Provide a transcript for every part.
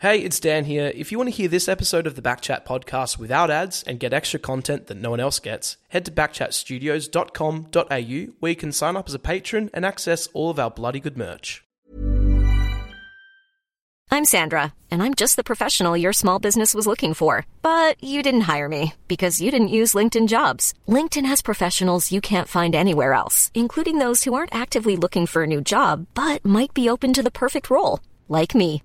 Hey, it's Dan here. If you want to hear this episode of the Backchat podcast without ads and get extra content that no one else gets, head to backchatstudios.com.au where you can sign up as a patron and access all of our bloody good merch. I'm Sandra, and I'm just the professional your small business was looking for. But you didn't hire me because you didn't use LinkedIn jobs. LinkedIn has professionals you can't find anywhere else, including those who aren't actively looking for a new job but might be open to the perfect role, like me.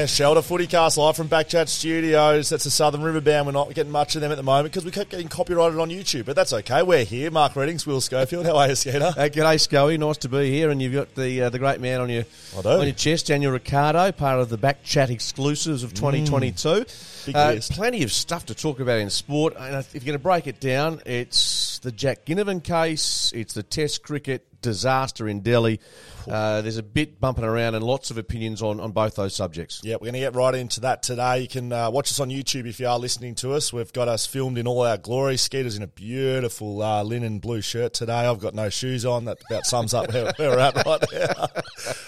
Yeah, Shelter Footycast live from Backchat Studios. That's the Southern River Band. We're not getting much of them at the moment because we kept getting copyrighted on YouTube, but that's okay. We're here. Mark Readings, Will Schofield. How are you, Skeeter? Uh, g'day, Scully. Nice to be here. And you've got the uh, the great man on your on your chest, Daniel Ricciardo, part of the Backchat exclusives of 2022. Mm. Uh, plenty of stuff to talk about in sport. And if you're going to break it down, it's the Jack Ginnivan case, it's the Test cricket disaster in Delhi. Uh, there's a bit bumping around and lots of opinions on, on both those subjects. Yeah, we're going to get right into that today. You can uh, watch us on YouTube if you are listening to us. We've got us filmed in all our glory. Skeeter's in a beautiful uh, linen blue shirt today. I've got no shoes on. That about sums up where, where we're at right now.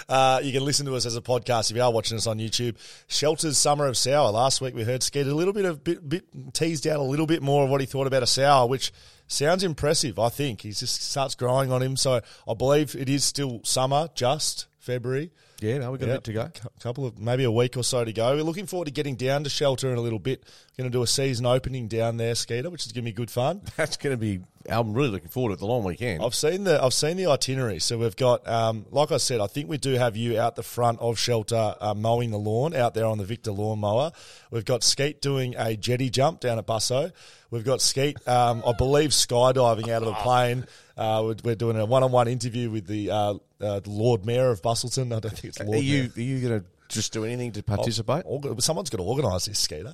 Uh, you can listen to us as a podcast if you are watching us on YouTube. Shelter's Summer of Sour. Last week we heard Skeeter a little bit of bit, bit teased out a little bit more of what he thought about a sour, which sounds impressive. I think he just starts growing on him. So I believe it is still summer, just February. Yeah, no, we've got a bit to go. A couple of maybe a week or so to go. We're looking forward to getting down to shelter in a little bit. Going to do a season opening down there, Skeeter, which is going to be good fun. That's going to be. I'm really looking forward to it. The long weekend. I've seen the I've seen the itinerary. So we've got, um, like I said, I think we do have you out the front of shelter uh, mowing the lawn out there on the Victor lawn mower. We've got Skeet doing a jetty jump down at Busso. We've got Skeet, um, I believe, skydiving out of a plane. Uh, we're, we're doing a one-on-one interview with the, uh, uh, the Lord Mayor of Busselton. I don't think it's Lord are you Mayor. are you going to just do anything to participate? Orga- Someone's got to organise this, Skeeter.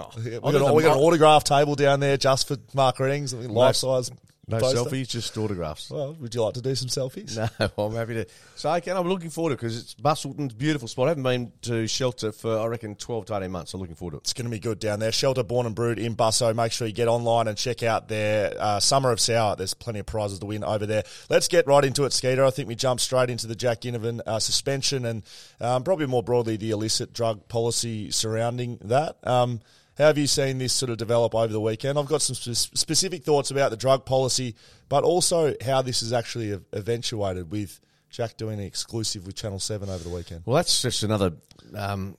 Oh. Yeah, we got, we got an autograph table down there just for Mark Readings, life size. No poster. selfies, just autographs. Well, would you like to do some selfies? No, I'm happy to. So can, I'm looking forward to it because it's Busselton's beautiful spot. I haven't been to shelter for I reckon 12 to 18 months. I'm looking forward to it. It's going to be good down there. Shelter Born and Brewed in Busso. Make sure you get online and check out their uh, Summer of Sour. There's plenty of prizes to win over there. Let's get right into it, Skeeter. I think we jump straight into the Jack Ginnivan uh, suspension and um, probably more broadly the illicit drug policy surrounding that. Um, how have you seen this sort of develop over the weekend? I've got some spe- specific thoughts about the drug policy, but also how this has actually eventuated with Jack doing an exclusive with Channel 7 over the weekend. Well, that's just another um,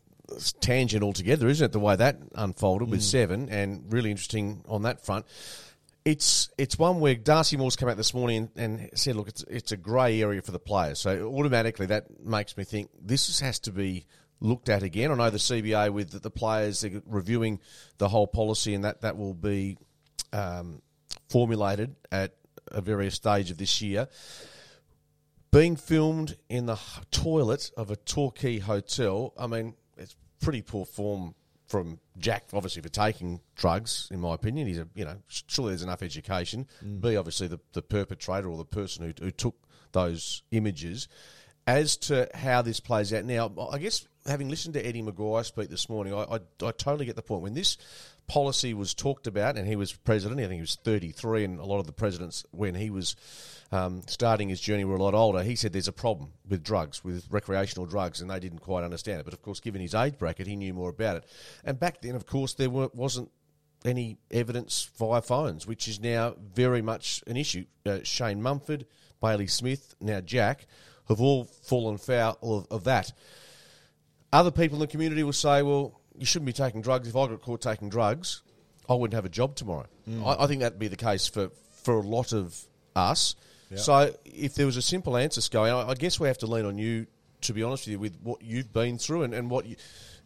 tangent altogether, isn't it? The way that unfolded with Seven, and really interesting on that front. It's it's one where Darcy Moore's come out this morning and, and said, "Look, it's it's a grey area for the players." So automatically that makes me think this has to be looked at again. I know the CBA with the, players they're reviewing the whole policy, and that that will be um, formulated at a various stage of this year being filmed in the toilet of a Torquay hotel, I mean, it's pretty poor form from Jack, obviously, for taking drugs, in my opinion. He's a, you know, surely there's enough education. B, obviously, the, the perpetrator or the person who, who took those images. As to how this plays out now, I guess having listened to Eddie McGuire speak this morning, I, I, I totally get the point. When this policy was talked about, and he was president, I think he was 33, and a lot of the presidents, when he was um, starting his journey, were a lot older. He said there's a problem with drugs, with recreational drugs, and they didn't quite understand it. But of course, given his age bracket, he knew more about it. And back then, of course, there were, wasn't any evidence via phones, which is now very much an issue. Uh, Shane Mumford, Bailey Smith, now Jack, have all fallen foul of, of that. Other people in the community will say, well, you shouldn't be taking drugs. If I got caught taking drugs, I wouldn't have a job tomorrow. Mm. I, I think that'd be the case for, for a lot of us. So if there was a simple answer, Scully, I, I guess we have to lean on you, to be honest with you, with what you've been through and, and what you,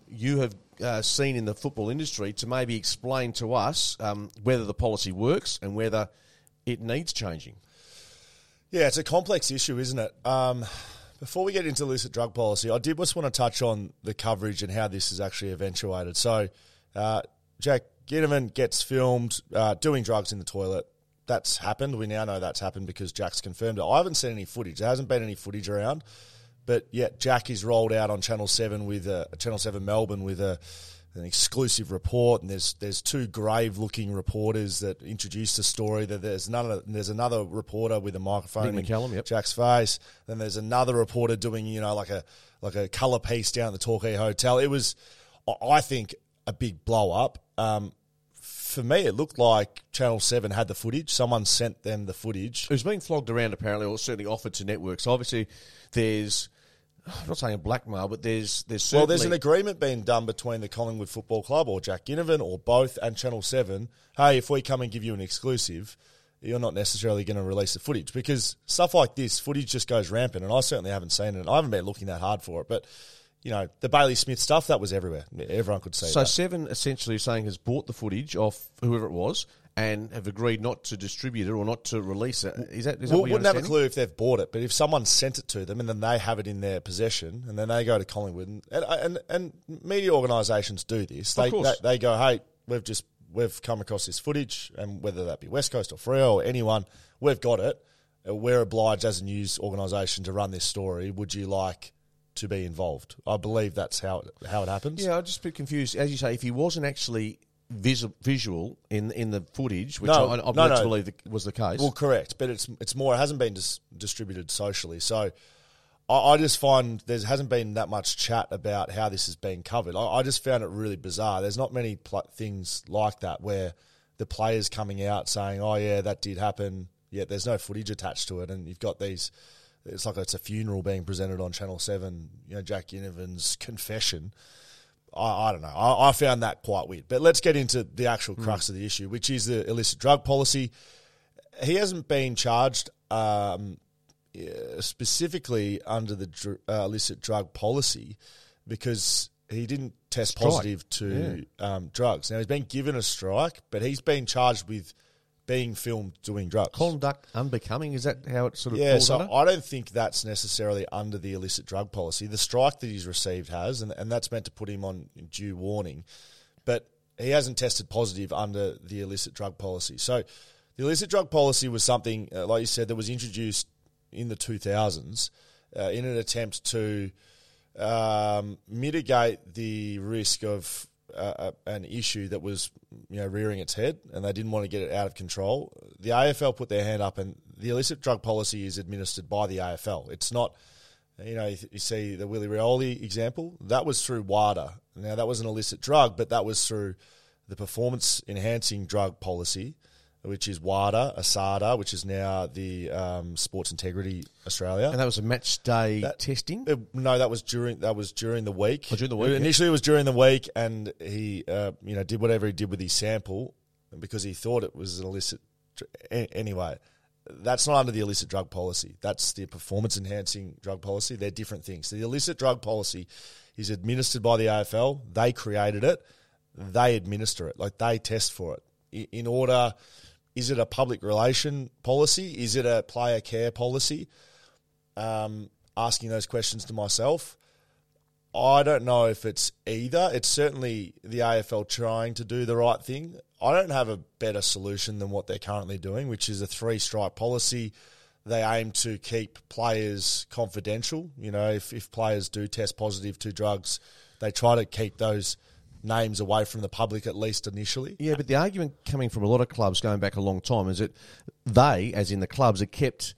you have uh, seen in the football industry to maybe explain to us um, whether the policy works and whether it needs changing. Yeah, it's a complex issue, isn't it? Um, before we get into illicit drug policy, I did just want to touch on the coverage and how this is actually eventuated. So, uh, Jack Ginnivan gets filmed uh, doing drugs in the toilet. That's happened. We now know that's happened because Jack's confirmed it. I haven't seen any footage. There hasn't been any footage around, but yet Jack is rolled out on Channel Seven with a Channel Seven Melbourne with a an exclusive report, and there's there's two grave looking reporters that introduced the story. That there's none of, there's another reporter with a microphone Nick in McCallum, yep. Jack's face. Then there's another reporter doing you know like a like a color piece down at the Torquay Hotel. It was, I- I think, a big blow up. Um, for me, it looked like Channel Seven had the footage. Someone sent them the footage. It was being flogged around apparently, or certainly offered to networks. Obviously, there's I'm not saying a blackmail, but there's there's certainly Well, there's an agreement being done between the Collingwood Football Club or Jack Ginnivan or both and Channel 7. Hey, if we come and give you an exclusive, you're not necessarily going to release the footage because stuff like this, footage just goes rampant. And I certainly haven't seen it. I haven't been looking that hard for it. But, you know, the Bailey Smith stuff, that was everywhere. Everyone could see So that. Seven essentially saying has bought the footage off whoever it was and have agreed not to distribute it or not to release it. Is that is that We wouldn't have a clue if they've bought it, but if someone sent it to them and then they have it in their possession, and then they go to Collingwood, and and, and media organisations do this, Of they, course. they they go, hey, we've just we've come across this footage, and whether that be West Coast or Freo or anyone, we've got it. Uh, We're obliged as a news organisation to run this story. Would you like to be involved? I believe that's how it, how it happens. Yeah, I'm just a bit confused. As you say, if he wasn't actually vis- visual in in the footage, which No, I, I no, no, no. to believe the, was the case. Well, correct, but it's it's more. It hasn't been dis- distributed socially, so I, I just find there hasn't been that much chat about how this is being covered. I, I just found it really bizarre. There's not many pl- things like that where the players coming out saying, "Oh yeah, that did happen." Yet there's no footage attached to it, and you've got these. It's like it's a funeral being presented on Channel Seven. You know, Jack Ginnivan's confession. I, I don't know. I, I found that quite weird. But let's get into the actual crux of the issue, which is the illicit drug policy. He hasn't been charged um, specifically under the dr- uh, illicit drug policy because he didn't test Strike. positive to um, drugs. Now he's been given a strike, but he's been charged with being filmed doing drugs. Conduct unbecoming is that how it sort of Yeah, so under? I don't think that's necessarily under the illicit drug policy. The strike that he's received has, and, and that's meant to put him on due warning, but he hasn't tested positive under the illicit drug policy. So the illicit drug policy was something, uh, like you said, that was introduced in the 2000s uh, in an attempt to um, mitigate the risk of an issue that was you know rearing its head, and they didn't want to get it out of control. The AFL put their hand up, and the illicit drug policy is administered by the AFL. It's not. You know, you see the Willie Rioli example. That was through WADA. Now that was an illicit drug, but that was through the performance enhancing drug policy, which is WADA, ASADA, which is now the um, Sports Integrity Australia. and that was a match day That- testing. Uh, no, that was during that was during the week. Oh, during the week, yeah. Initially, it was during the week, and he, uh, you know, did whatever he did with his sample because he thought it was an illicit. dr- a- Anyway, that's not under the illicit drug policy. That's the performance enhancing drug policy. They're different things. The illicit drug policy is administered by the AFL. They created it. They administer it. Like they test for it I- in order. Is it a public relation policy? Is it a player care policy? um, asking those questions to myself. I don't know if it's either. It's certainly the AFL trying to do the right thing. I don't have a better solution than what they're currently doing, which is a three strike policy. They aim to keep players confidential. You know, if, if players do test positive to drugs, they try to keep those names away from the public at least initially. Yeah, but the argument coming from a lot of clubs going back a long time is that they, as in the clubs, are kept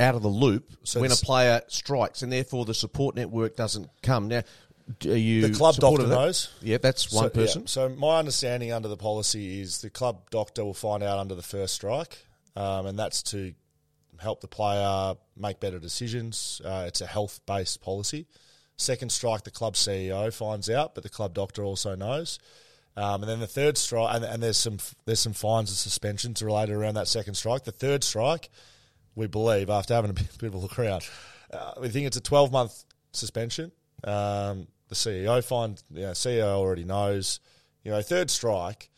out of the loop So when a player strikes, and therefore the support network doesn't come. Now, are you The club doctor knows. Yeah, that's one So, yeah, person. So my understanding under the policy is the club doctor will find out under the first strike, um, and that's to help the player make better decisions. Uh, it's a health based policy. Second strike, the club CEO finds out, but the club doctor also knows. Um, and then the third strike, and, and there's some there's some fines and suspensions related around that second strike. The third strike, we believe, after having a bit, of a look around, uh, we think it's a 12 month suspension. Um, the CEO find, you know, CEO already knows. You know, third strike.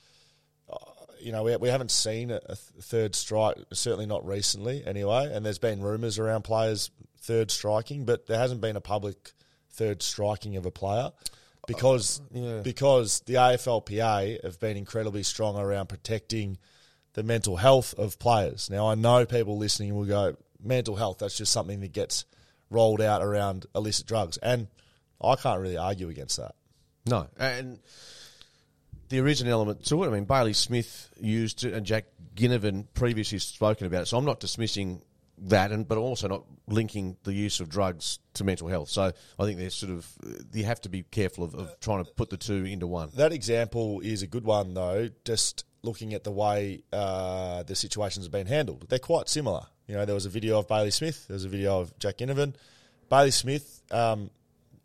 uh, You know, we, we haven't seen a, a third strike, certainly not recently, anyway. And there's been rumours around players third striking, but there hasn't been a public third striking of a player oh, because because the AFLPA have been incredibly strong around protecting the mental health of players. Now I know people listening will go, mental health, that's just something that gets rolled out around illicit drugs. And I can't really argue against that. No, and the an element to it. I mean, Bailey Smith used it, and Jack Ginnivan previously spoken about it. So I'm not dismissing that, and but also not linking the use of drugs to mental health. So I think there's sort of you have to be careful of, of trying to put the two into one. That example is a good one, though, just looking at the way uh, the situations have been handled. They're quite similar. You know, there was a video of Bailey Smith, there was a video of Jack Ginnivan. Bailey Smith, um,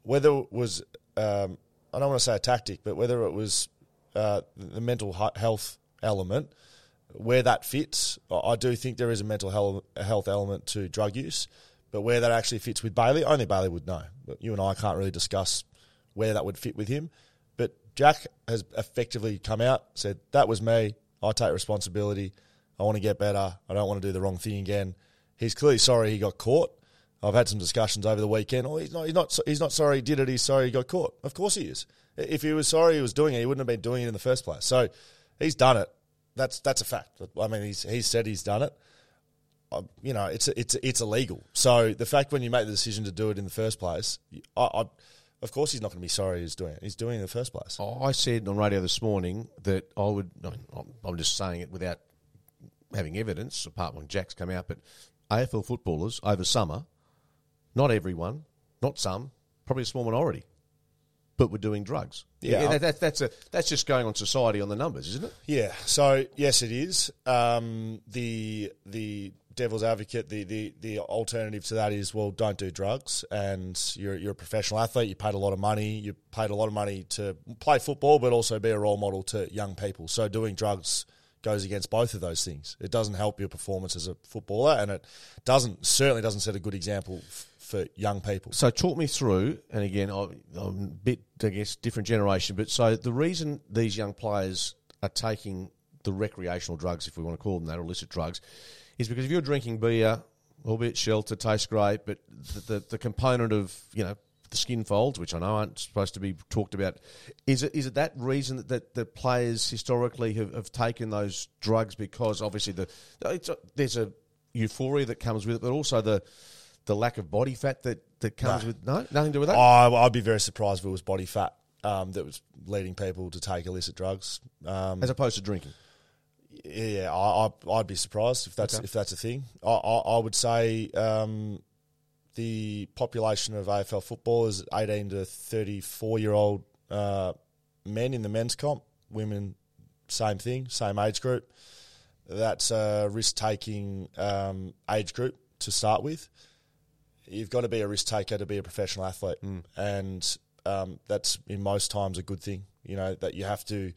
whether it was, um, I don't want to say a tactic, but whether it was uh, the mental health element, where that fits, I do think there is a mental health element to drug use, but where that actually fits with Bailey, only Bailey would know. But you and I can't really discuss where that would fit with him. But Jack has effectively come out, said, That was me. I take responsibility. I want to get better. I don't want to do the wrong thing again. He's clearly sorry he got caught. I've had some discussions over the weekend. Oh, he's not, he's not, he's not sorry he did it. He's sorry he got caught. Of course he is. If he was sorry he was doing it, he wouldn't have been doing it in the first place. So he's done it. That's that's a fact. I mean, he's he's said he's done it. Uh, you know, it's it's it's illegal. So the fact when you make the decision to do it in the first place, I, I of course he's not going to be sorry he's doing it. He's doing it in the first place. I said on radio this morning that I would. I mean, I'm- I'm just saying it without having evidence, apart when Jack's come out. But AFL footballers over summer, not everyone, not some, probably a small minority, but were doing drugs. Yeah. that, that, that's a that's just going on society on the numbers, isn't it? Yeah. So yes, it is. Um, the the devil's advocate, the, the the alternative to that is well, don't do drugs, and you're you're a professional athlete. You paid a lot of money. You paid a lot of money to play football, but also be a role model to young people. So doing drugs goes against both of those things. It doesn't help your performance as a footballer, and it doesn't certainly doesn't set a good example for young people. So talk me through, and again, I'm a bit, I guess, different generation, but so the reason these young players are taking the recreational drugs, if we want to call them that, illicit drugs, is because if you're drinking beer, albeit shelter, tastes great, but the, the, the component of, you know, the skin folds, which I know aren't supposed to be talked about, is it is it that reason that, that the players historically have, have taken those drugs because obviously the a, there's a euphoria that comes with it, but also the the lack of body fat that, that comes No. with no nothing to do with that. I, I'd be very surprised if it was body fat um, that was leading people to take illicit drugs. Um, as opposed to drinking. yeah, I, I, I'd be surprised if that's Okay. if that's a thing. I, I, I would say um, the population of AFL football is 18 to 34 year old uh, men in the men's comp. Women, same thing, same age group. That's a risk taking um, age group to start with. You've got to be a risk taker to be a professional athlete, and um, that's in most times a good thing. You know that you have to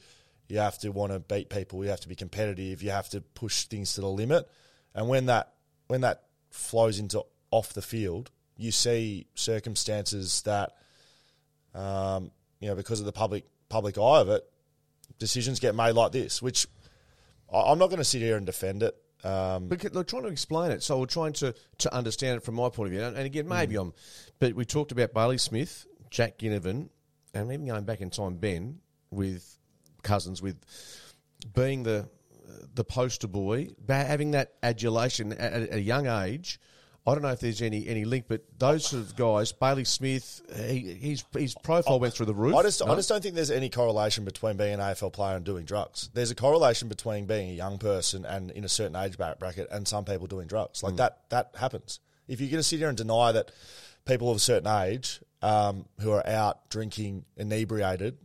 you have to want to beat people. You have to be competitive. You have to push things to the limit. And when that when that flows into off the field, you see circumstances that, um, you know, because of the public public eye of it, decisions get made like this. Which I'm not going to sit here and defend it. Um, But they're trying to explain it, so we're trying to, to understand it from my point of view. And and again, maybe I'm, but we talked about Bailey Smith, Jack Ginnivan, and even going back in time, Ben with cousins with being the the poster boy, having that adulation at, at a young age. I don't know if there's any, any link, but those sort of guys, Bailey Smith, he, his his profile went through the roof. I just, No? I just don't think there's any correlation between being an AFL player and doing drugs. There's a correlation between being a young person and in a certain age bra- bracket and some people doing drugs. Mm. Like that, that happens. If you're going to sit here and deny that people of a certain age um, who are out drinking inebriated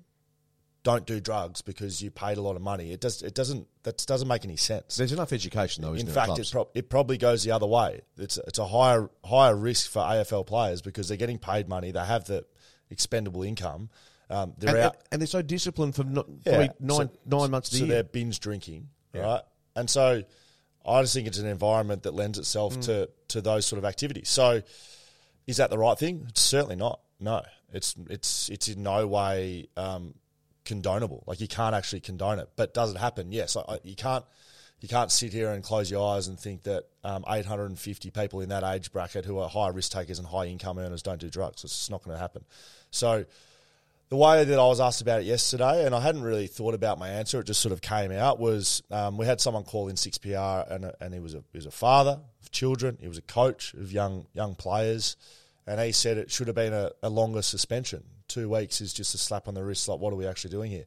don't do drugs because you paid a lot of money, it does, it doesn't, that doesn't make any sense. There's enough education though, isn't In fact, it, prob- it probably goes the other way. It's it's a higher higher risk for AFL players because they're getting paid money, they have the expendable income, Um, they're and, out. and, they're so disciplined for not, Yeah. probably nine So- nine months so the they're binge drinking, right? And so I just think it's an environment that lends itself Mm. to to those sort of activities. So is that the right thing? It's certainly not. No, it's it's it's in no way um, condonable. Like you can't actually condone it, but does it happen? Yes. I, you can't you can't sit here and close your eyes and think that um, 850 people in that age bracket who are high risk takers and high income earners don't do drugs. It's just not going to happen. So the way that I was asked about it yesterday, and I hadn't really thought about my answer, it just sort of came out, was um, we had someone call in 6PR, and, and he, was a, he was a father of children, he was a coach of young young players, and he said it should have been a, a longer suspension. Two weeks is just a slap on the wrist, like, what are we actually doing here?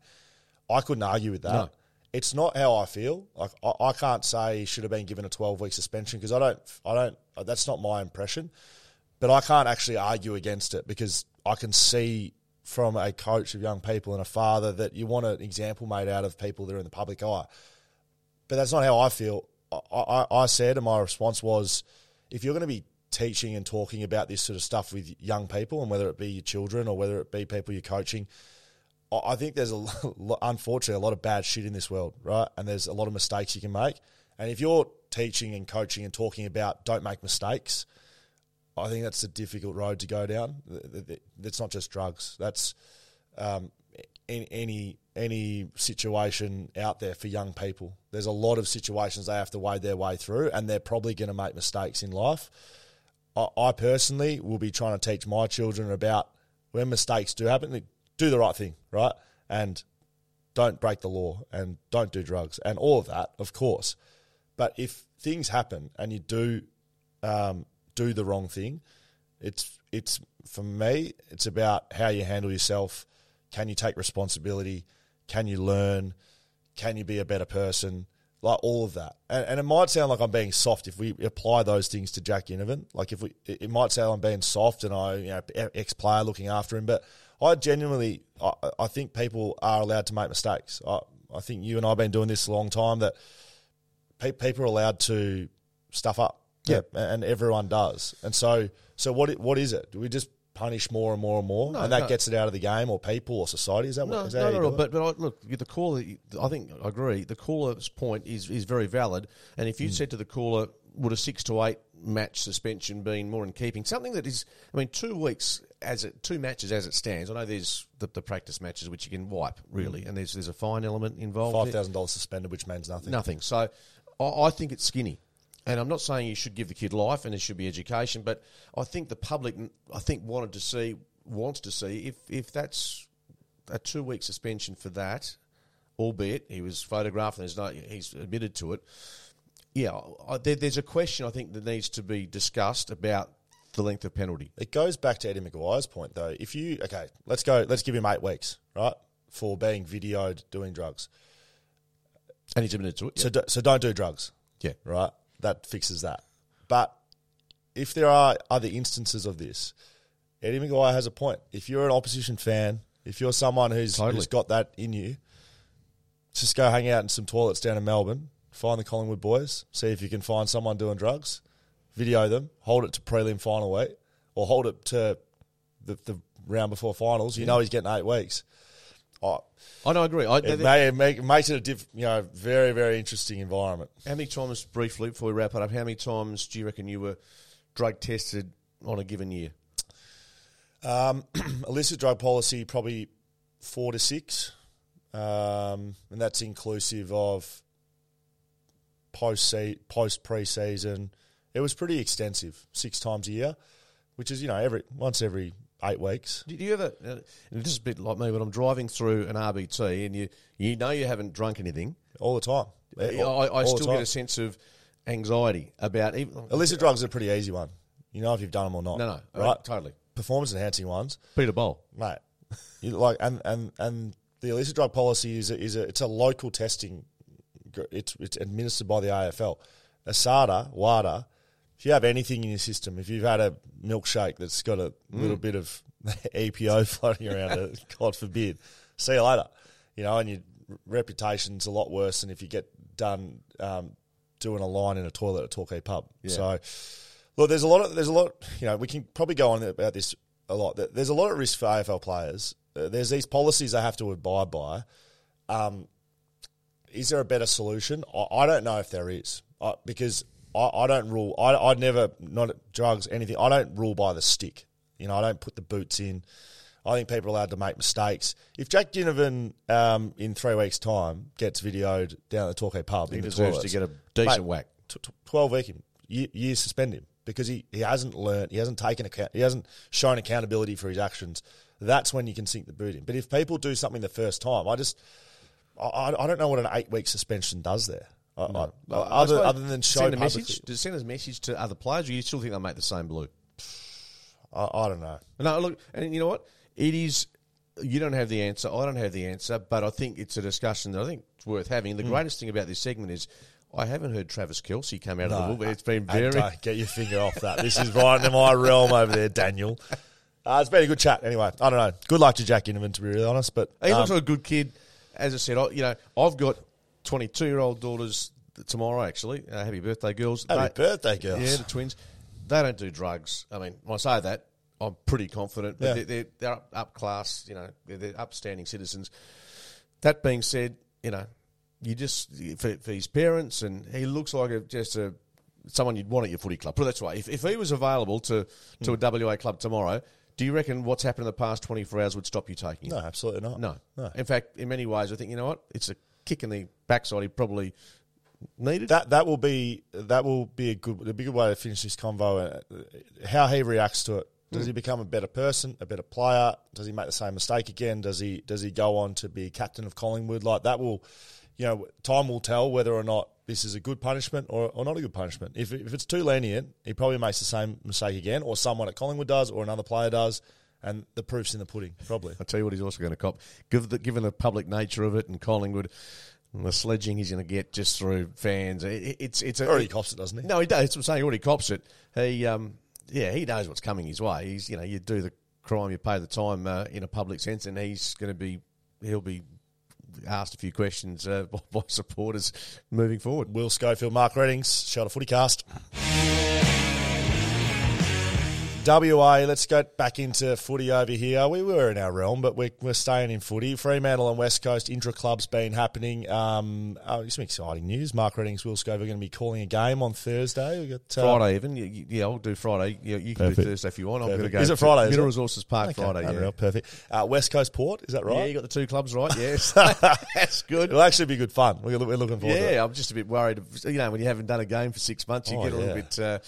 I couldn't argue with that. No. It's not how I feel. Like I, I can't say he should have been given a 12 week suspension because I don't, I don't, that's not my impression but I can't actually argue against it because I can see from a coach of young people and a father that you want an example made out of people that are in the public eye. But that's not how I feel. I, I, I said, and my response was, if you're going to be teaching and talking about this sort of stuff with young people, and whether it be your children or whether it be people you're coaching, I think there's a unfortunately a lot of bad shit in this world, right? And there's a lot of mistakes you can make. And if you're teaching and coaching and talking about don't make mistakes, I think that's a difficult road to go down. Th- th- th- That's not just drugs. That's um, in any any situation out there for young people. There's a lot of situations they have to wade their way through, and they're probably going to make mistakes in life. I, personally will be trying to teach my children about when mistakes do happen, do the right thing, right, and don't break the law and don't do drugs and all of that, of course. But if things happen and you do um, do the wrong thing, it's it's for me. It's about how you handle yourself. Can you take responsibility? Can you learn? Can you be a better person? Like all of that, and, and it might sound like I'm being soft if we apply those things to Jack Ginnivan. Like if we, it it might sound like I'm being soft and I, you know, ex player looking after him, but I genuinely, I, I think people are allowed to make mistakes. I, I think you and I've been doing this a long time. That pe- people are allowed to stuff up. Yeah. and everyone does. And so, so what? What is it? Do we just punish more and more and more, No, and that no. gets it out of the game, or people, or society? Is that what? No, is that no, no, no, but but I, look, the caller. I think I agree. The caller's point is is very valid. And if you Hmm. said to the caller, would a six to eight match suspension been more in keeping? Something that is, I mean, two weeks as it, two matches as it stands. I know there's the, the practice matches which you can wipe really, and there's there's a fine element involved. Five thousand dollars suspended, which means nothing. Nothing. So I, I think it's skinny. And I'm not saying you should give the kid life and there should be education, but I think the public, I think, wanted to see, wants to see if, if that's a two week suspension for that, albeit he was photographed and there's no, he's admitted to it. Yeah, I, there, there's a question I think that needs to be discussed about the length of penalty. It goes back to Eddie McGuire's point, though. If you okay, let's go. Let's give him eight weeks, right, for being videoed doing drugs. And he's admitted to it. So, do, so don't do drugs. Yeah. right. That fixes that. But if there are other instances of this, Eddie McGuire has a point. If you're an opposition fan, if you're someone who's, Totally. who's got that in you, just go hang out in some toilets down in Melbourne, find the Collingwood boys, see if you can find someone doing drugs, video them, hold it to prelim final week, or hold it to the, the round before finals. You know he's getting eight weeks. Oh, I know, I agree. I, it, may, it make, makes it a diff, you know very very interesting environment. How many times, briefly, before we wrap it up, how many times do you reckon you were drug tested on a given year? Um, illicit drug policy probably four to six, um, and that's inclusive of post post pre-season. It was pretty extensive, six times a year, which is you know every once every eight weeks. Did you ever? Uh, and this is a bit like me when I'm driving through an RBT and you you know you haven't drunk anything. all the time. I, All- I all still time. get a sense of anxiety about even illicit drugs are a pretty easy one. You know if you've done them or not. No, no, right? totally. Performance enhancing ones, Peter Bol. mate. You like and and and the illicit drug policy is a, is a it's a local testing. It's it's administered by the AFL. Asada, WADA. If you have anything in your system, if you've had a milkshake that's got a little bit of EPO floating around it, God forbid, see you later. You know, and your reputation's a lot worse than if you get done um, doing a line in a toilet at Torquay pub. So, look, there's a lot of there's a lot. You know, we can probably go on about this a lot. There's a lot of risk for AFL players. Uh, there's these policies they have to abide by. Um, is there a better solution? I, I don't know if there is I, because I, I don't rule. I I never not drugs anything. I don't rule by the stick. You know, I don't put the boots in. I think people are allowed to make mistakes. If Jack Ginnivan um, in three weeks' time gets videoed down at the Torquay pub, He in the deserves to get a decent mate, whack. t- t- Twelve week him, years suspend him because he, he hasn't learned, he hasn't taken account, he hasn't shown accountability for his actions. That's when you can sink the boot in. But if people do something the first time, I just I I don't know what an eight week suspension does there. I, I, I other other than show send a publicly- message. Does it send a message to other players, or you still think they'll make the same blue? I, I don't know. No, look, and you know what? It is. You don't have the answer. I don't have the answer, but I think it's a discussion that I think it's worth having. The greatest thing about this segment is I haven't heard Travis Kelsey come out of the No, woodwork. It's been very. get your finger off that. This is right into my realm over there, Daniel. Uh, it's been a good chat. Anyway, I don't know. Good luck to Jack Inman, to be really honest. But um, looks like a good kid. As I said, I, you know, I've got twenty-two-year-old daughters tomorrow. Actually, uh, happy birthday, girls! happy They- birthday, girls. Yeah, the twins. They don't do drugs. I mean, when I say that, I'm pretty confident. But Yeah. they're, they're, they're up, up class. You know, they're, they're upstanding citizens. That being said, you know, you just for, for his parents, and he looks like a, just a someone you'd want at your footy club. Put it that way. If, if he was available to to a WA club tomorrow, do you reckon what's happened in the past 24 hours would stop you taking him? no, absolutely not. No. no. In fact, in many ways, I think you know what? It's a kick in the backside. He probably needed. That that will be that will be a good a good way to finish this convo. Uh, How he reacts to it. Does he become a better person, a better player? Does he make the same mistake again? Does he does he go on to be captain of Collingwood? Like that will, you know, time will tell whether or not this is a good punishment or, or not a good punishment. If if it's too lenient, he probably makes the same mistake again, or someone at Collingwood does, or another player does, and the proof's in the pudding. Probably. I'll tell you what, he's also going to cop. Given the, given the public nature of it and Collingwood, and the sledging he's going to get just through fans. It, it's it's a, Already cops it, doesn't he? No, he does. That's what I'm saying. He already cops it. He, um, yeah, he knows what's coming his way. He's, you know, you do the crime, you pay the time uh, in a public sense, and he's going to be, he'll be asked a few questions uh, by, by supporters moving forward. Will Schofield, Mark Readings, Shelter Footy Cast. WA, let's go back into footy over here. We were in our realm, but we're, we're staying in footy. Fremantle and West Coast intra clubs been happening. Um, oh, some exciting news. Mark Readings, Will Schofield are going to be calling a game on Thursday. We got uh, Friday even. Yeah, Yeah, I'll do Friday. Yeah, you can do Thursday if you want. I'm going to Perfect. go. Is it Friday, is Mineral? Resources Park Okay, Friday. unreal, Yeah. perfect. Uh, West Coast Port, is that right? Yeah, right? you got the two clubs right. Yes, that's good. It'll actually be good fun. We're, we're looking forward to it. Yeah, I'm just a bit worried. You know, when you haven't done a game for six months, you Oh, get a little bit uh,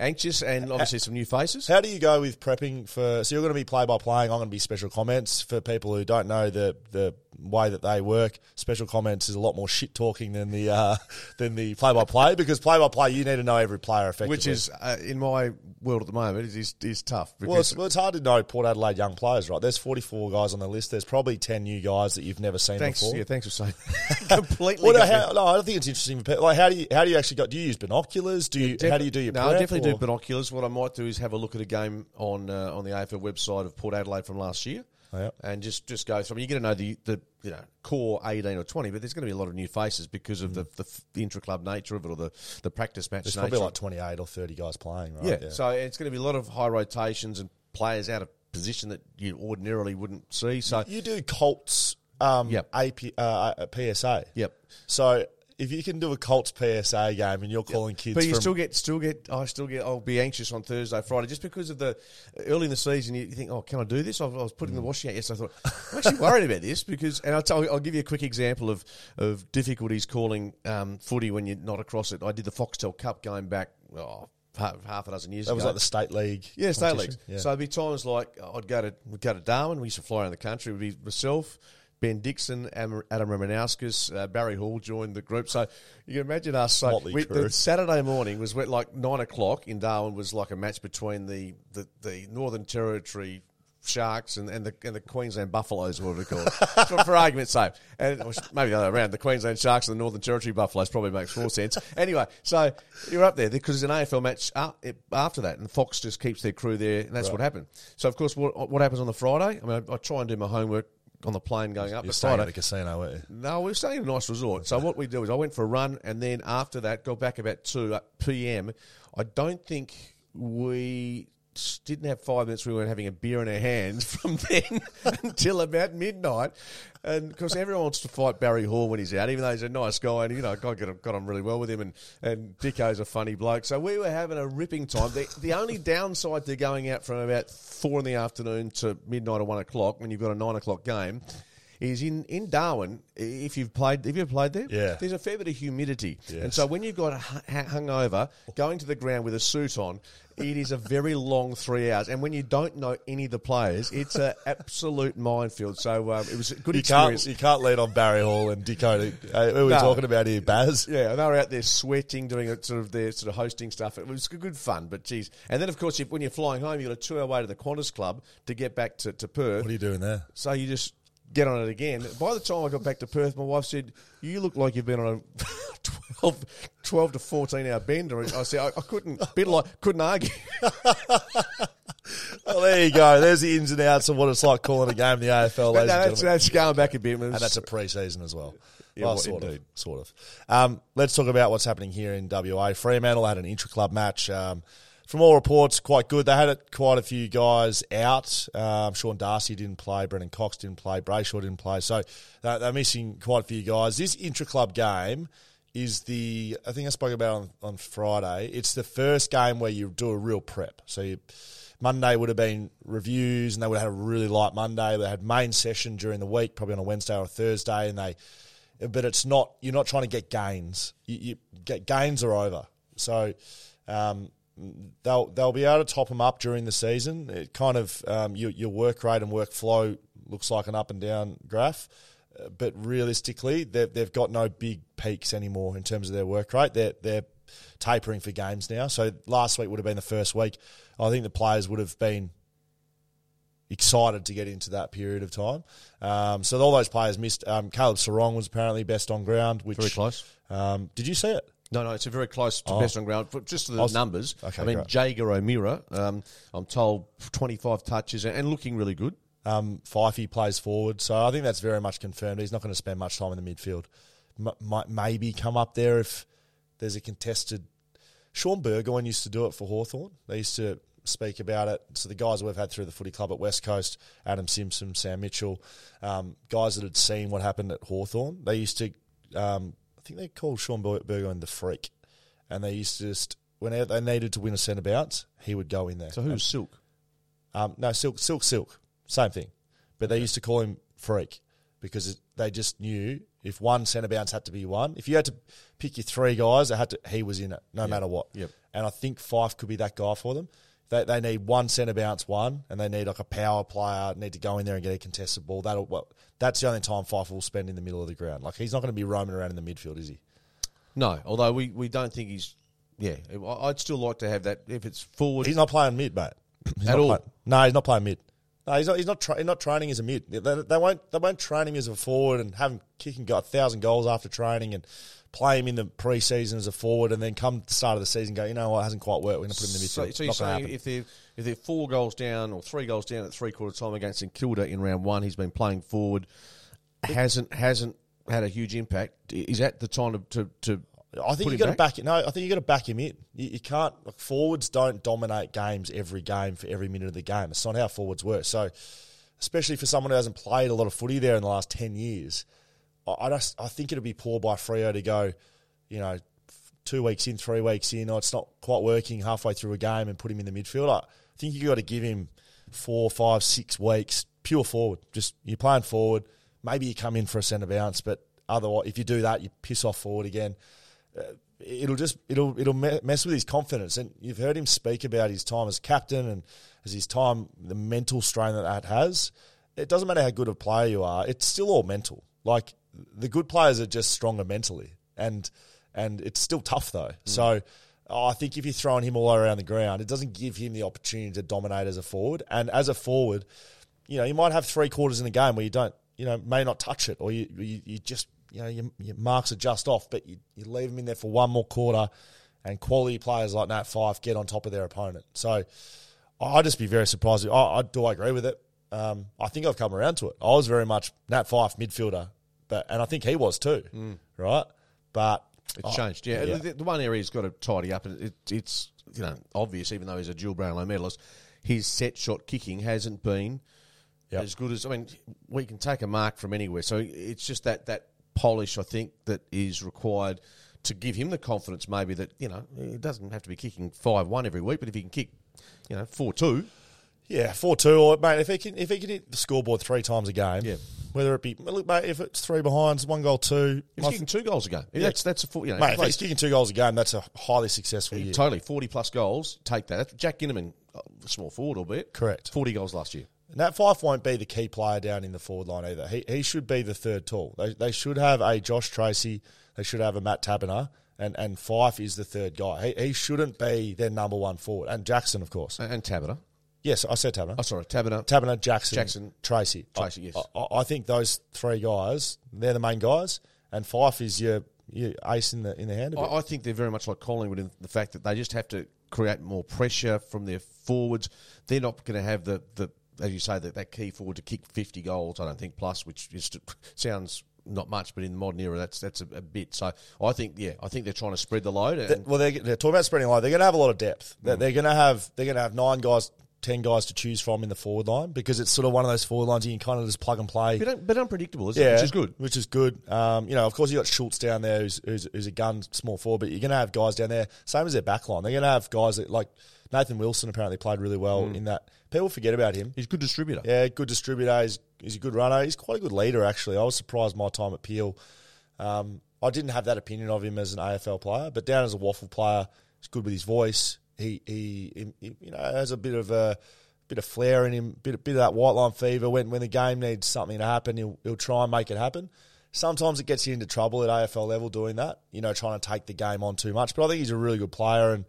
anxious, and obviously some new faces. How do you go with prepping for? So you're going to be play by playing. I'm going to be special comments for people who don't know the the way that they work. Special comments is a lot more shit talking than the uh, than the play by play because play by play you need to know every player effectively. which is uh, in my world at the moment is is, is tough. well it's, well, it's hard to know Port Adelaide young players, right? There's 44 guys on the list. There's probably 10 new guys that you've never seen thanks, before. yeah, thanks for saying. Completely. Well, no, how, no, I don't think it's interesting. Like, how do you how do you actually go? Do you use binoculars? Do you how do you do your No, prep, I definitely or- do binoculars. What I might do is have a look at a game on uh, on the AFL website of Port Adelaide from last year, Oh, yeah. and just just go through. I mean, you're going to know the the you know core 18 or 20, but there's going to be a lot of new faces because of the, the the intra club nature of it or the the practice match. There's nature. probably like 28 or 30 guys playing, right? yeah. So it's going to be a lot of high rotations and players out of position that you ordinarily wouldn't see. So you do Colts um, Yep. AP, uh, uh, PSA. Yep. So if you can do a Colts PSA game and you're calling kids, But you from, still get, still get, I still get, I'll be anxious on Thursday, Friday, just because of the early in the season. You, think, oh, can I do this? I, was putting Mm. the washing out yesterday. I thought I'm actually worried about this because, and I'll tell I'll give you a quick example of of difficulties calling um, footy when you're not across it. I did the Foxtel Cup going back oh, half, a dozen years that ago. was like the state league. Yeah, state league. Yeah. So there'd be times like I'd go to we'd go to Darwin. We used to fly around the country. It would be myself, Ben Dixon, Adam Romanowskis, uh, Barry Hall joined the group. So you can imagine us. So we, the Saturday morning was like nine o'clock in Darwin was like a match between the, the, the Northern Territory. Sharks and, and the and the Queensland Buffaloes, whatever we call it, for, for argument's sake, and maybe the other around. The Queensland Sharks and the Northern Territory Buffaloes probably makes more sense. Anyway, so you're up there because there's an AFL match after that, and Fox just keeps their crew there, and that's what happened. So of course, what, what happens on the Friday? I mean, I, I try and do my homework on the plane going up. You're the staying at a casino, weren't you? No, we were staying in a nice resort. So what we do is I went for a run, and then after that, got back about two uh, p.m. I don't think we didn't have five minutes. We weren't having a beer in our hands from then until about midnight. And because everyone wants to fight Barry Hall when he's out, even though he's a nice guy, and you know, I got, got on really well with him, and and Dicko's a funny bloke. So we were having a ripping time. The, the only downside to going out from about four in the afternoon to midnight or one o'clock when you've got a nine o'clock game. Is in, in Darwin, if you've played, have you played there? Yeah. There's a fair bit of humidity. And so when you've got hu- hungover, going to the ground with a suit on, it is a very long three hours. And when you don't know any of the players, it's an absolute minefield. So um, it was a good You experience. can't, you can't lean on Barry Hall and. Uh, who are we No. talking about here, Baz? Yeah, they were out there sweating, doing sort of their sort of hosting stuff. It was good fun, but geez. And then, of course, you, when you're flying home, you've got a two-hour way to the Qantas Club to get back to, to Perth. What are you doing there? So you just get on it again. By the time I got back to Perth, my wife said, "You look like you've been on a 12, 12 to fourteen hour bender." I said, "I, I couldn't, bit like couldn't argue." Well, there you go. There's the ins and outs of what it's like calling a game in the AFL, ladies no, and that's, that's going back a bit. And that's a pre-season as well. Yeah, well, well, sort indeed. of, sort of. Um, let's talk about what's happening here in WA. Fremantle had an intra-club match. Um, from all reports, quite good. They had it, quite a few guys out. Um, Sean Darcy didn't play. Brennan Cox didn't play. Brayshaw didn't play. So they're, missing quite a few guys. This intra-club game is the, I think I spoke about on, on Friday, it's the first game where you do a real prep. So you, Monday would have been reviews, and they would have had a really light Monday. They had main session during the week, probably on a Wednesday or a Thursday, and they. But it's not. You're not trying to get gains. You, you get gains are over. So um, they'll they'll be able to top them up during the season. It kind of um, your your work rate and workflow looks like an up and down graph. Uh, But realistically, they've, they've got no big peaks anymore in terms of their work rate. They're, they're tapering for games now. So last week would have been the first week. I think the players would have been excited to get into that period of time. Um, so all those players missed. Um, Caleb Serong was apparently best on ground. Which, Very close. Um, did you see it? No, no, it's a very close to Oh. best on ground. But just the was- numbers, Okay, I mean, great. Jaeger O'Meara, um, I'm told 25 touches and, and looking really good. Um, Fyfey plays forward, so I think that's very much confirmed. He's not going to spend much time in the midfield. M- might maybe come up there if there's a contested. Shaun Burgoyne used to do it for Hawthorn. They used to speak about it. So the guys we've had through the footy club at West Coast, Adam Simpson, Sam Mitchell, um, guys that had seen what happened at Hawthorn, they used to. Um, I think they called Shaun Bur- Burgoyne the freak, and they used to just whenever they needed to win a centre bounce, he would go in there. So who's Silk? Um, no, Silk, Silk, Silk, same thing. But they used to call him Freak because it, they just knew if one centre bounce had to be one, if you had to pick your three guys, they had to. He was in it, no matter what. Yep. And I think Fyfe could be that guy for them. They, they need one centre bounce, one, and they need like a power player. Need to go in there and get a contested ball. That'll well, that's the only time Fyfe will spend in the middle of the ground. Like he's not going to be roaming around in the midfield, is he? No, although we, we don't think he's. Yeah, I'd still like to have that if it's forward. He's not playing mid, mate. He's At all? playing- no, he's not playing mid. No, he's not. He's not. Tra- he's not training as a mid. They, they won't. They won't train him as a forward and have him kicking a thousand goals after training and play him in the pre-season as a forward and then come to the start of the season go. You know what? It hasn't quite worked. We're going to put him in the midfield. So, so you're saying if they're if they're four goals down or three goals down at three quarter time against St Kilda in round one, he's been playing forward, hasn't hasn't had a huge impact. Is that the time to to, to I think you got to back? back it. No, I think you got to back him in. You, you can't. Like, forwards don't dominate games every game for every minute of the game. It's not how forwards work. So, especially for someone who hasn't played a lot of footy there in the last ten years, I, just I think it'd be poor by Freo to go, you know, two weeks in, three weeks in, or it's not quite working halfway through a game and put him in the midfield. I think you got to give him four, five, six weeks pure forward. Just you're playing forward. Maybe you come in for a centre bounce, but otherwise, if you do that, you piss off forward again uh, it'll just it'll it'll me- mess with his confidence. And you've heard him speak about his time as captain and as his time, the mental strain that that has. It doesn't matter how good a player you are; it's still all mental. Like the good players are just stronger mentally, and and it's still tough though. So. oh, I think if you're throwing him all around the ground, it doesn't give him the opportunity to dominate as a forward. And as a forward, you know, you might have three quarters in a game where you don't, you know, may not touch it, or you you, you just, you know, your, your marks are just off, but you, you leave them in there for one more quarter, and quality players like Nat Fyfe get on top of their opponent. So I'd just be very surprised. I, I do I agree with it. Um, I think I've come around to it. I was very much Nat Fyfe midfielder, but and I think he was too, mm. right? But It's I- changed, yeah. yeah. The, the one area he's got to tidy up, and it, it's you know obvious, even though he's a dual Brownlow medalist. His set shot kicking hasn't been Yep. as good as. I mean, we can take a mark from anywhere. So it's just that that polish, I think, that is required to give him the confidence. Maybe that you know he doesn't have to be kicking five one every week, but if he can kick, you know, four two. Yeah, four two, or mate, if he can if he can hit the scoreboard three times a game, Yeah. Whether it be look, mate, if it's three behinds, one goal, two, He's kicking two goals a game. Yeah. That's that's a full, you know, mate, if he's kicking two goals a game, that's a highly successful year. totally forty plus goals. Take that. That's Jack Ginnivan, small forward, albeit Correct. Forty goals last year. And that Fyfe won't be the key player down in the forward line either. He, he should be the third tall. They, they should have a Josh Treacy. They should have a Matt Taberner. And, and Fyfe is the third guy. He, he shouldn't be their number one forward. And Jackson, of course. And, and Taberner. Yes, I said Taberner. Oh, sorry. Taberner, Jackson, Jackson, Treacy. Treacy, yes. I, I, I think those three guys, they're the main guys. And Fyfe is your, your ace in the in the hand. I, I think they're very much like Collingwood in the fact that they just have to create more pressure from their forwards. They're not going to have the, the as you say, that, that key forward to kick 50 goals, I don't think, plus, which is, sounds not much, but in the modern era, that's that's a, a bit. So I think, yeah, I think they're trying to spread the load. Well, they're, they're talking about spreading line. They're going to have a lot of depth. They're, mm. they're going to have they're going to have nine guys, ten guys to choose from in the forward line because it's sort of one of those forward lines you can kind of just plug and play. but, un- but unpredictable, isn't yeah, it? Which is good. Which is good. Um, you know, of course, you got Schultz down there, who's, who's, who's a gun small forward, but you're going to have guys down there. Same as their back line. They're going to have guys that like Nathan Wilson apparently played really well in that. People forget about him. He's a good distributor. Yeah, good distributor. He's, he's a good runner. He's quite a good leader, actually. I was surprised my time at Peel. Um, I didn't have that opinion of him as an AFL player, but down as a waffle player, he's good with his voice. He, he, he you know, has a bit of a bit of flair in him, bit, bit of that white line fever. When when the game needs something to happen, he'll he'll try and make it happen. Sometimes it gets you into trouble at AFL level doing that, you know, trying to take the game on too much. But I think he's a really good player, and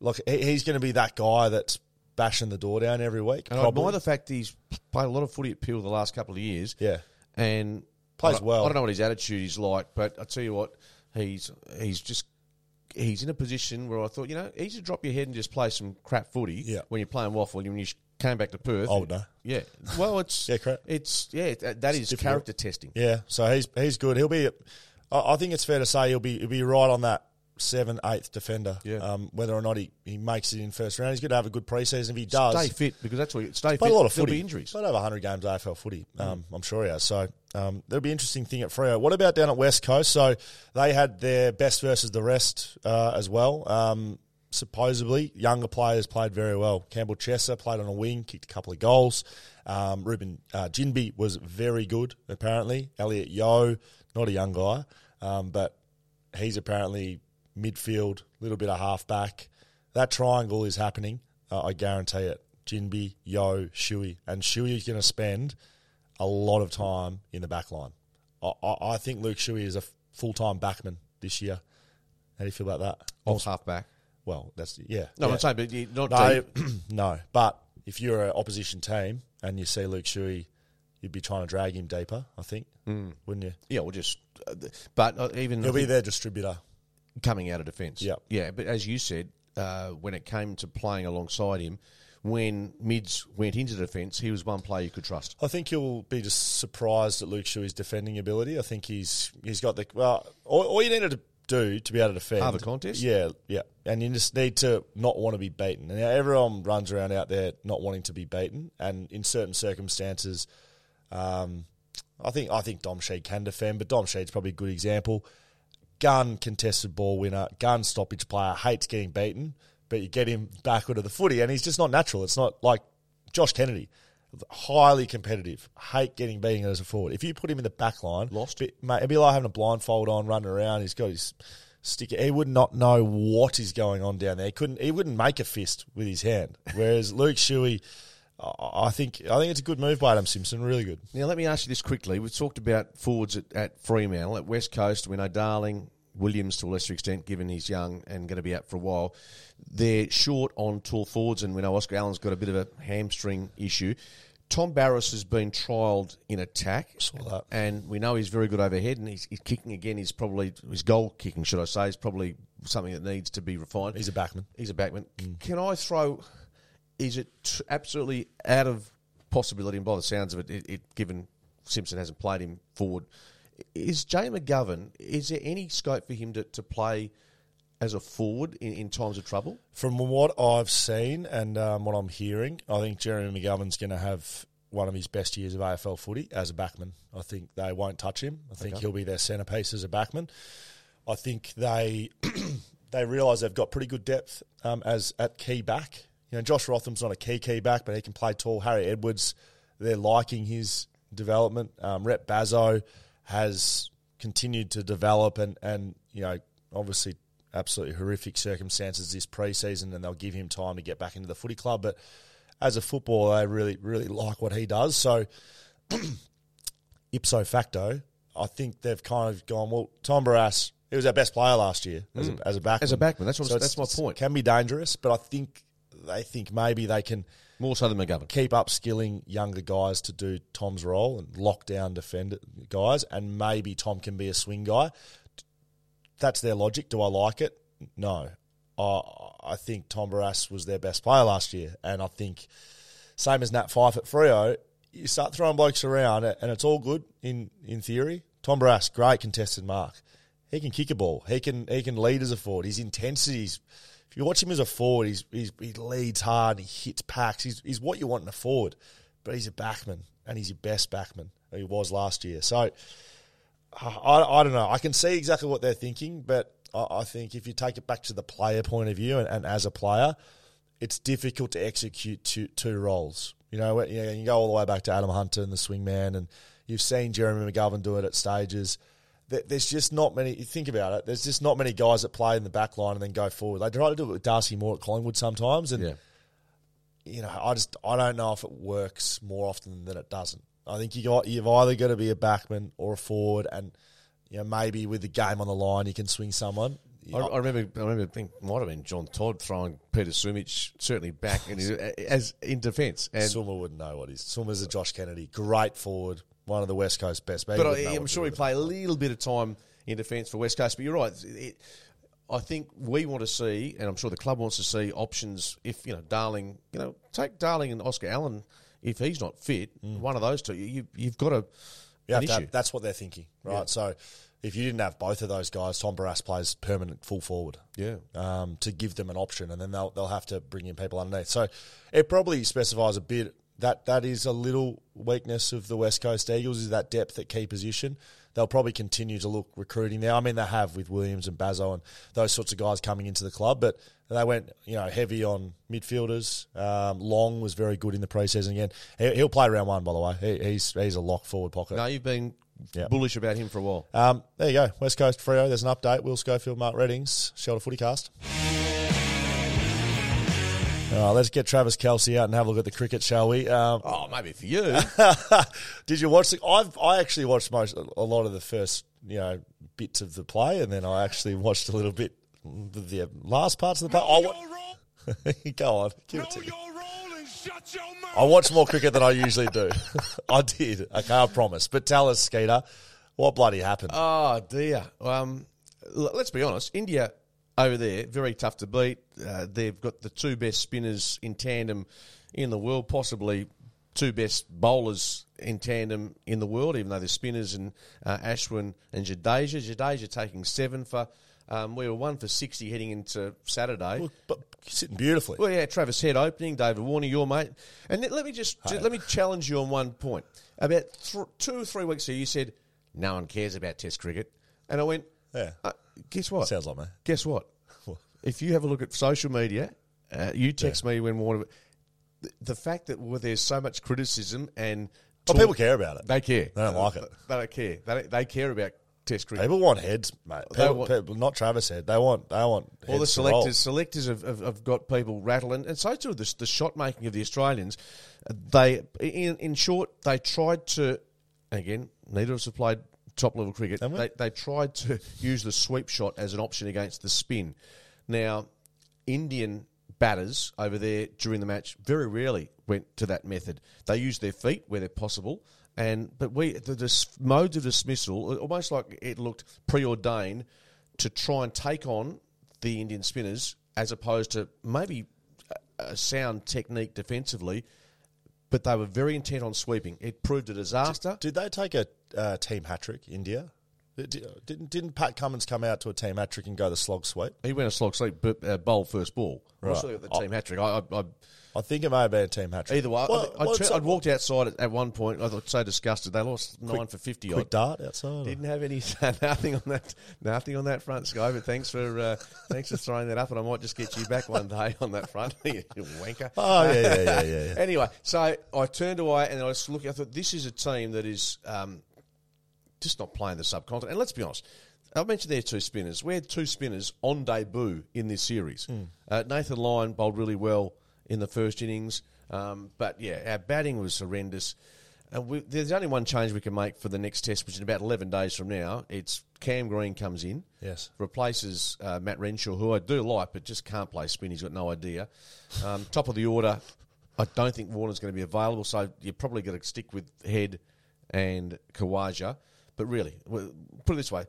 look, he's going to be that guy that's bashing the door down every week. And I probably. admire the fact he's played a lot of footy at Peel the last couple of years. Yeah. And Plays I well. I don't know what his attitude is like, but I tell you what, he's he's just he's in a position where I thought, you know, easy to drop your head and just play some crap footy Yeah. when you're playing waffle. When you came back to Perth, would. Yeah, well, it's Yeah, correct. It's yeah, that, that is difficult. character testing. Yeah, so he's he's good. He'll be. I I think it's fair to say he'll be he'll be right on that seven eighth defender. Yeah. Um, whether or not he, he makes it in first round, he's going to have a good preseason. If he does, Stay fit because that's what you, stay fit. a lot of footy. be injuries. Played over 100 games AFL footy. Um, I'm sure he has. So um, there'll be an interesting thing at Freo. What about down at West Coast? So they had their best versus the rest uh, as well. Um, supposedly, younger players played very well. Campbell Chesser played on a wing, kicked a couple of goals. Um, Reuben uh, Ginbey was very good, apparently. Elliot Yeo, not a young guy, um, but he's apparently midfield, little bit of halfback. That triangle is happening. Uh, I guarantee it. Ginbey, Yeo, Shuey, and Shuey is going to spend a lot of time in the back line. I, I, I think Luke Shuey is a full time backman this year. How do you feel about that? Off halfback. Well, that's yeah. No, yeah. I'm saying, but you're not No, no. But if you're an opposition team and you see Luke Shuey, you'd be trying to drag him deeper. I think, wouldn't you? Yeah, we'll just. Uh, but uh, even He'll be their distributor. Coming out of defence. Yep. yeah. But as you said, uh, when it came to playing alongside him, when mids went into defence, he was one player you could trust. I think you'll be just surprised at Luke Shuey's defending ability. I think he's he's got the well. All, all you needed to do to be able to defend Halve a contest? Yeah, yeah, and you just need to not want to be beaten. And now everyone runs around out there not wanting to be beaten, and in certain circumstances, um, I think I think Dom Sheed can defend, but Dom Sheed's probably a good example. Gun contested ball winner, gun stoppage player, hates getting beaten, but you get him back of the footy, and he's just not natural. It's not like Josh Kennedy, highly competitive, hate getting beaten as a forward. If you put him in the back line, Lost. But, mate, it'd be like having a blindfold on, running around. He's got his sticker. He would not know what is going on down there. He couldn't. He wouldn't make a fist with his hand. Whereas Luke Shuey, I I think, I think it's a good move by Adam Simpson. Really good. Now, let me ask you this quickly. We've talked about forwards at, at Fremantle, at West Coast. We know Darling, Williams to a lesser extent, given he's young and going to be out for a while. They're short on tall forwards, and we know Oscar Allen's got a bit of a hamstring issue. Tom Barrass has been trialled in attack, and we know he's very good overhead, and he's, he's kicking again. He's probably his goal kicking, should I say, is probably something that needs to be refined. He's a backman. He's a backman. Mm. Can I throw? Is it absolutely out of possibility? And by the sounds of it, it, it given Simpson hasn't played him forward, is Jay McGovern? Is there any scope for him to, to play as a forward in, in times of trouble? From what I've seen and um, what I'm hearing, I think Jeremy McGovern's going to have one of his best years of AFL footy as a backman. I think they won't touch him. I think he'll be their centrepiece as a backman. I think they they realise they've got pretty good depth um, as at key back. You know, Josh Rotham's not a key key back, but he can play tall. Harry Edwards, they're liking his development. Um, Rhett Bazzo has continued to develop, and and you know, obviously, absolutely horrific circumstances this preseason, and they'll give him time to get back into the footy club. But as a footballer, they really really like what he does. So, ipso facto, I think they've kind of gone well. Tom Barrass, he was our best player last year as, a, as a backman. As a backman, that's what- it's- that's my point. Can be dangerous, but I think they think maybe they can More so than McGovern. keep upskilling younger guys to do Tom's role and lock down defender guys, and maybe Tom can be a swing guy. That's their logic. Do I like it? No. I I think Tom Barrass was their best player last year, and I think same as Nat Fyfe at Freo, you start throwing blokes around, and it's all good in in theory. Tom Barrass, great contested mark. He can kick a ball. He can he can lead as a forward. His intensities. You watch him as a forward, he's, he's he leads hard. And he hits packs. He's, he's what you want in a forward, but he's a backman, and he's your best backman. He was last year. So I, I don't know. I can see exactly what they're thinking, but I, I think if you take it back to the player point of view and, and as a player, it's difficult to execute two, two roles. You know, you, know, you go all the way back to Adam Hunter and the swingman, and you've seen Jeremy McGovern do it at stages. There- There's just not many. You think about it. There's just not many guys that play in the back line and then go forward. They try to do it with Darcy Moore at Collingwood sometimes, and Yeah. you know, I just I don't know if it works more often than it doesn't. I think you got you've either got to be a backman or a forward, and you know maybe with the game on the line you can swing someone. I, I remember. I remember. I think might have been John Todd throwing Peter Sumich certainly back in his, as in defence. And Summer wouldn't know what he's. Summer's a Josh Kennedy, great forward, one of the West Coast best. but I, I'm sure he played a little bit of time in defence for West Coast. But you're right. It, I think we want to see, and I'm sure the club wants to see options. If you know, Darling, you know, take Darling and Oscar Allen. If he's not fit, one of those two, you, you've got a, You have have- issue. that's what they're thinking, right? So if you didn't have both of those guys, Tom Barrass plays permanent full forward. Yeah. Um, to give them an option, and then they'll they'll have to bring in people underneath. So it probably specifies a bit that that is a little weakness of the West Coast Eagles is that depth at key position. They'll probably continue to look recruiting there. I mean, they have with Williams and Bazzo and those sorts of guys coming into the club, but they went you know heavy on midfielders. Um, Long was very good in the preseason again. He, he'll play round one, by the way. He, he's he's a lock forward pocket. No, you've been Yeah. bullish about him for a while. Um, there you go. West Coast Freo. There's an update. Will Schofield, Mark Readings, Shelter Footy Cast. All right, let's get Travis Kelsey out and have a look at the cricket, shall we? Um, Oh, maybe for you. did you watch the? I've I actually watched most a lot of the first you know bits of the play, and then I actually watched a little bit the, the last parts of the play. I wa- go on, give it to me. I watch more cricket than I usually do. I did. Okay, I promise. But tell us, Skeeter, what bloody happened? Oh dear. Um, l- let's be honest. India over there very tough to beat. Uh, they've got the two best spinners in tandem in the world, possibly two best bowlers in tandem in the world. Even though they're spinners and uh, Ashwin and Jadeja. Jadeja taking seven for. Um, we were one for sixty heading into Saturday. but sitting beautifully. Well, yeah, Travis Head opening, David Warner, your mate. And let- me just, ju- let me challenge you on one point. About th- two or three weeks ago, you said no one cares about Test cricket, and I went, Yeah. uh, guess what? Sounds like me. Guess what? if you have a look at social media, uh, you text me when one of it. The, fact that well, there's so much criticism and Well, talk- people care about it. They care. They don't like it. They don't care. They, don't- they care about Test cricket. People want heads, mate. People, want- people- not Travis head. They want. They want. All the heads to roll. selectors, selectors have, have, have got people rattling, and so too the, the shot making of the Australians. They, in, in short, they tried to. Again, neither of us have played top level cricket. They, they tried to use the sweep shot as an option against the spin. Now, Indian batters over there during the match very rarely went to that method. They used their feet where they're possible. And but we the, dis modes of dismissal almost like it looked preordained to try and take on the Indian spinners as opposed to maybe a, a sound technique defensively, but they were very intent on sweeping. It proved a disaster. Did they take a uh, team hat trick? India. Didn't didn't Pat Cummins come out to a team hat trick and go the slog sweep? He went a slog sweep, but uh, bowl first ball. Right. Also got the team hat trick. I, I, I, I think it may have been a team hat trick. either way, I- What- I, I, what's would up- walked outside at, at one point. I was so disgusted. They lost nine for fifty. quick odd. dart outside. Didn't have any nothing on that nothing on that front, Sky. But thanks for uh, thanks for throwing that up, and I might just get you back one day on that front, you wanker. Oh yeah, yeah, yeah, yeah. yeah. Anyway, so I turned away and I was looking. I thought this is a team that is um, just not playing the subcontinent. And let's be honest, I mentioned there two spinners. We had two spinners on debut in this series. Uh, Nathan Lyon bowled really well in the first innings, um, but yeah, our batting was horrendous. And we, there's only one change we can make for the next test, which is about 11 days from now. It's Cam Green comes in, Yes. replaces uh, Matt Renshaw, who I do like, but just can't play spin. He's got no idea. Um, top of the order, I don't think Warner's going to be available, so you're probably going to stick with Head and Khawaja. But really, put it this way: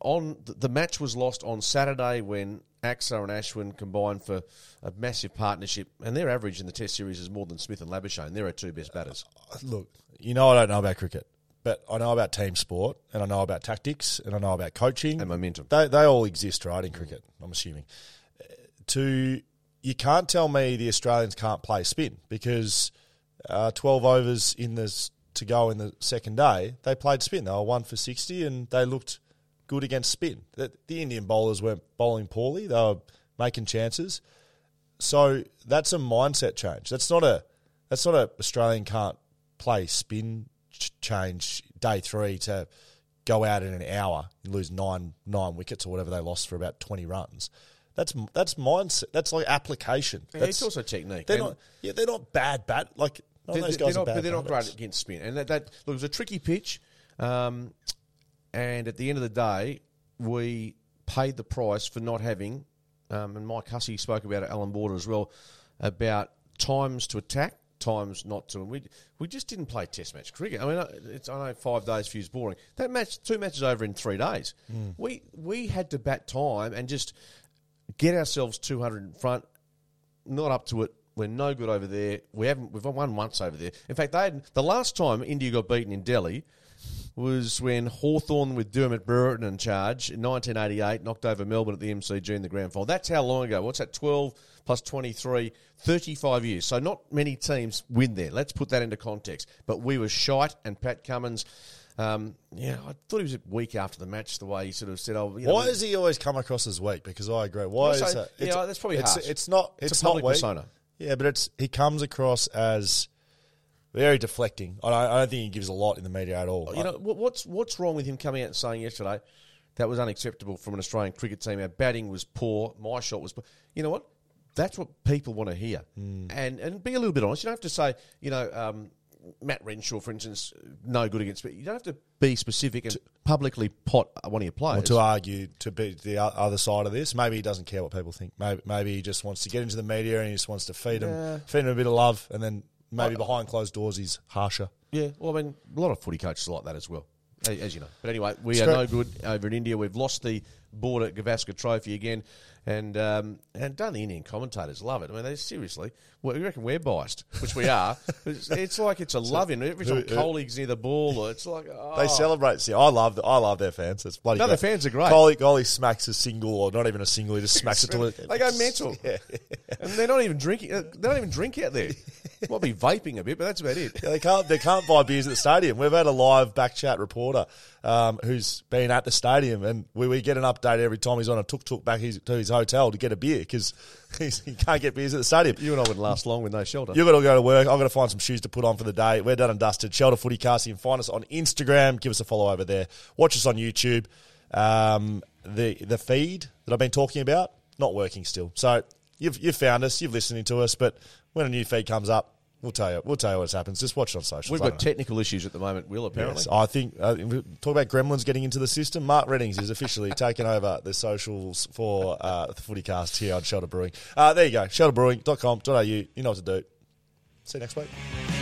on the match was lost on Saturday when Axar and Ashwin combined for a massive partnership, and their average in the Test series is more than Smith and Labuschagne. They're our two best batters. Look, you know I don't know about cricket, but I know about team sport, and I know about tactics, and I know about coaching And momentum. They they all exist, right, in cricket. I'm assuming. Uh, To you can't tell me the Australians can't play spin because uh, 12 overs in the to go in the second day, they played spin. They were one for 60, and they looked good against spin. The, the Indian bowlers weren't bowling poorly; they were making chances. So that's a mindset change. That's not a that's not a Australian can't play spin ch- change day three to go out in an hour and lose nine nine wickets or whatever they lost for about twenty runs. That's that's mindset. That's like application. Yeah, That's, it's also technique. they're not yeah they're not bad bat like They're, those guys not, are bad but they're not great against spin. And that, that look, it was a tricky pitch. Um, and at the end of the day, we paid the price for not having. Um, and Mike Hussey spoke about it, Alan Border as well, about times to attack, times not to. And we we just didn't play Test match cricket. I mean, it's I know five days for you is boring. That match, two matches over in three days. We we had to bat time and just get ourselves two hundred in front not up to it. We're no good over there. We haven't. We've won once over there. In fact, they had, the last time India got beaten in Delhi was when Hawthorn with Dermot Brereton in charge in 1988 knocked over Melbourne at the MCG in the grand final. That's how long ago. What's that? 12 plus 23, 35 years. So not many teams win there. Let's put that into context. But we were shite, and Pat Cummins. Um, yeah, I thought he was weak after the match. The way he sort of said, "Oh, you know, Why does he always come across as weak? Because I agree. Why is that? yeah, that's probably it's, harsh. it's not. It's It's, a public not weak. persona. Yeah, but it's he comes across as very deflecting. I don't, I don't think he gives a lot in the media at all. You know what- what's what's wrong with him coming out and saying yesterday that was unacceptable from an Australian cricket team. Our batting was poor. My shot was poor. You know what? That's what people want to hear. Hmm. And and be a little bit honest. You don't have to say you know um, Matt Renshaw, for instance, no good against. But you don't have to be specific and publicly pot one of your players. Or to argue to be the other side of this. Maybe he doesn't care what people think. Maybe, maybe he just wants to get into the media and he just wants to feed them, feed them a bit of love, and then maybe behind closed doors he's harsher. Yeah, well, I mean, a lot of footy coaches are like that as well, as you know. But anyway, we are no good over in India. We've lost the border Gavaskar Trophy again, and um, and don't the Indian commentators love it? I mean, they seriously, well, you reckon we're biased, which we are. it's, it's like it's a love in every time Kohli's near the ball, or it's like oh. They celebrate. See, I love. I love their fans. It's bloody. No, great. their fans are great. Kohli, Kohli smacks a single, or not even a single. He just smacks it to it. They go mental, Yeah. and they're not even drinking. uh, They don't even drink out there. Might be vaping a bit, but that's about it. Yeah, they can't. They can't buy beers at the stadium. We've had a live back chat reporter um, who's been at the stadium, and we, we get an update every time he's on a tuk tuk back his, to his hotel to get a beer because he can't get beers at the stadium. You and I wouldn't last long with no shelter. You've got to go to work. I've got to find some shoes to put on for the day. We're done and dusted. Shelter Footy Cast. You can find us on Instagram. Give us a follow over there. Watch us on YouTube. Um, the the feed that I've been talking about not working still. So you've you've found us. You've listening to us. But when a new feed comes up, we'll tell you. We'll tell you what happens. Just watch it on social. We've got technical issues at the moment, Will, apparently. Yes, I think uh, talk about Gremlins getting into the system. Mark Readings is officially taken over the socials for uh, the footy cast here on Shelter Brewing. Uh, there you go, shelterbrewing.com.au. You know what to do. See you next week.